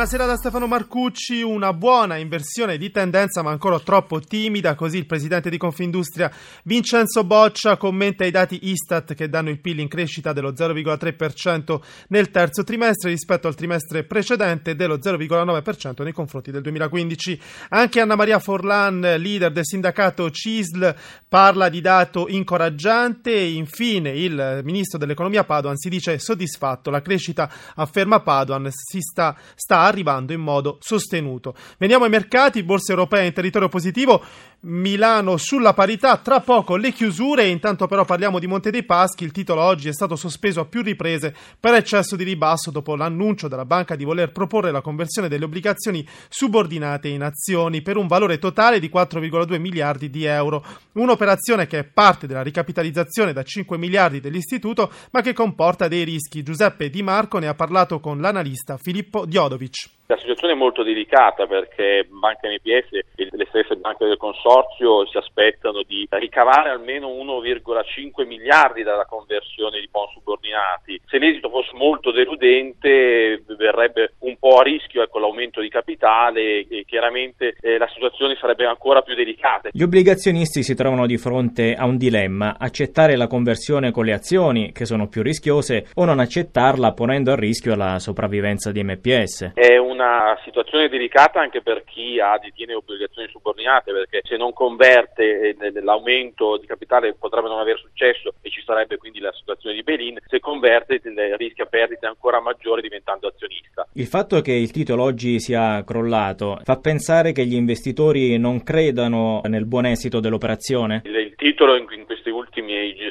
Buonasera da Stefano Marcucci, una buona inversione di tendenza ma ancora troppo timida, così il presidente di Confindustria Vincenzo Boccia commenta i dati Istat che danno il PIL in crescita dello 0,3% nel terzo trimestre rispetto al trimestre precedente dello 0,9% nei confronti del 2015. Anche Anna Maria Forlan, leader del sindacato CISL, parla di dato incoraggiante e infine il ministro dell'economia Padoan si dice soddisfatto, la crescita afferma Padoan si sta, sta arrivando in modo sostenuto. Veniamo ai mercati, borse europee in territorio positivo, Milano sulla parità, tra poco le chiusure, intanto però parliamo di Monte dei Paschi, il titolo oggi è stato sospeso a più riprese per eccesso di ribasso dopo l'annuncio della banca di voler proporre la conversione delle obbligazioni subordinate in azioni per un valore totale di 4,2 miliardi di euro, un'operazione che è parte della ricapitalizzazione da 5 miliardi dell'istituto ma che comporta dei rischi. Giuseppe Di Marco ne ha parlato con l'analista Filippo Diodovic. La situazione è molto delicata perché Banca NPS e le stesse banche del consorzio si aspettano di ricavare almeno 1,5 miliardi dalla conversione di bond subordinati. Se l'esito fosse molto deludente verrebbe un po' a rischio ecco, l'aumento di capitale e chiaramente eh, la situazione sarebbe ancora più delicata. Gli obbligazionisti si trovano di fronte a un dilemma, accettare la conversione con le azioni che sono più rischiose o non accettarla ponendo a rischio la sopravvivenza di MPS. È un una situazione delicata anche per chi ha detiene obbligazioni subordinate perché se non converte eh, l'aumento di capitale potrebbe non aver successo e ci sarebbe quindi la situazione di Belin, se converte rischia perdite ancora maggiori diventando azionista. Il fatto che il titolo oggi sia crollato fa pensare che gli investitori non credano nel buon esito dell'operazione? Il, il titolo in, in queste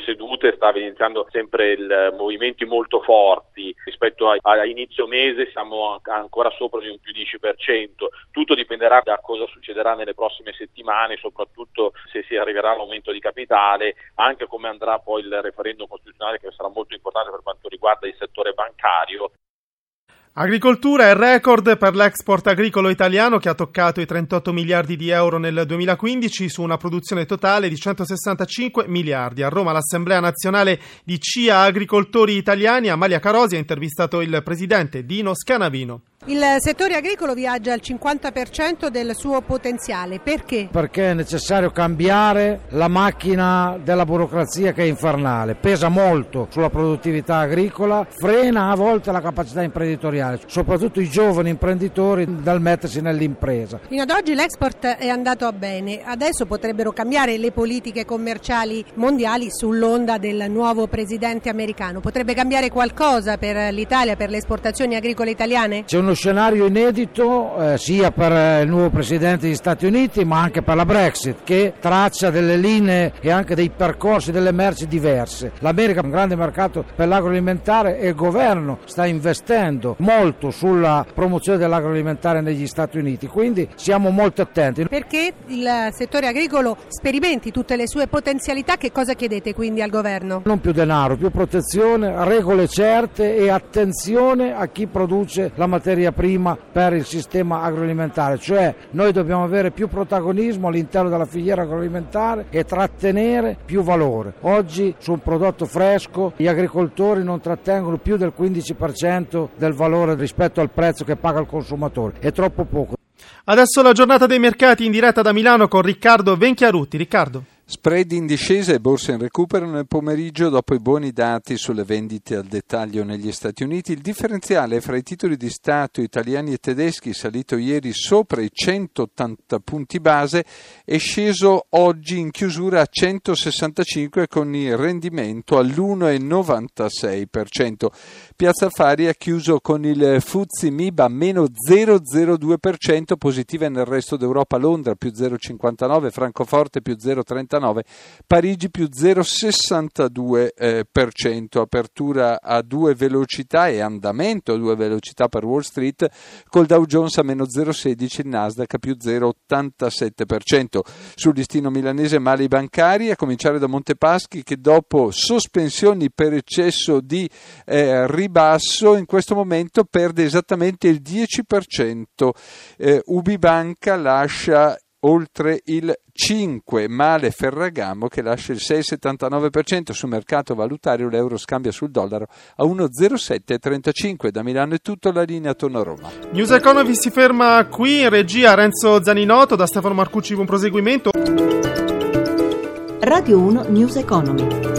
sedute sta evidenziando sempre il, movimenti molto forti rispetto a, a inizio mese siamo ancora sopra di un più 10%. Tutto dipenderà da cosa succederà nelle prossime settimane, soprattutto se si arriverà all'aumento di capitale, anche come andrà poi il referendum costituzionale che sarà molto importante per quanto riguarda il settore bancario. Agricoltura è record per l'export agricolo italiano che ha toccato i 38 miliardi di euro nel 2015 su una produzione totale di 165 miliardi. A Roma l'Assemblea nazionale di CIA Agricoltori Italiani, Amalia Carosi, ha intervistato il presidente Dino Scanavino. Il settore agricolo viaggia al 50% del suo potenziale, perché? Perché è necessario cambiare la macchina della burocrazia che è infernale, pesa molto sulla produttività agricola, frena a volte la capacità imprenditoriale, soprattutto i giovani imprenditori dal mettersi nell'impresa. Fino ad oggi l'export è andato bene, adesso potrebbero cambiare le politiche commerciali mondiali sull'onda del nuovo presidente americano, potrebbe cambiare qualcosa per l'Italia, per le esportazioni agricole italiane? C'è uno scenario inedito eh, sia per eh, il nuovo Presidente degli Stati Uniti ma anche per la Brexit che traccia delle linee e anche dei percorsi delle merci diverse. L'America è un grande mercato per l'agroalimentare e il governo sta investendo molto sulla promozione dell'agroalimentare negli Stati Uniti, quindi siamo molto attenti. Perché il settore agricolo sperimenti tutte le sue potenzialità, che cosa chiedete quindi al governo? Non più denaro, più protezione, regole certe e attenzione a chi produce la materia materia prima per il sistema agroalimentare, cioè noi dobbiamo avere più protagonismo all'interno della filiera agroalimentare e trattenere più valore. Oggi su un prodotto fresco gli agricoltori non trattengono più del 15% del valore rispetto al prezzo che paga il consumatore, è troppo poco. Adesso la giornata dei mercati in diretta da Milano con Riccardo Venchiarutti. Riccardo. Spread in discesa e borse in recupero nel pomeriggio dopo i buoni dati sulle vendite al dettaglio negli Stati Uniti. Il differenziale fra i titoli di Stato italiani e tedeschi, salito ieri sopra i 180 punti base, è sceso oggi in chiusura a 165 con il rendimento all'1,96%. Piazza Affari ha chiuso con il Fuzzi Miba meno 0,02%, positive nel resto d'Europa Londra più 0,59, Francoforte più 0,39, 0,79, Parigi più 0,62%, eh, apertura a due velocità e andamento a due velocità per Wall Street, col Dow Jones a meno 0,16, il Nasdaq più 0,87%. Sul listino milanese mali bancari, a cominciare da Montepaschi che dopo sospensioni per eccesso di eh, ribasso in questo momento perde esattamente il 10%. Eh, Ubibanca lascia oltre il 5, Male Ferragamo che lascia il 6,79% sul mercato valutario, l'euro scambia sul dollaro a 1,0735. Da Milano è tutto, la linea torna a Roma. News Economy si ferma qui, in regia Renzo Zaninotto, da Stefano Marcucci buon proseguimento. Radio 1 News Economy.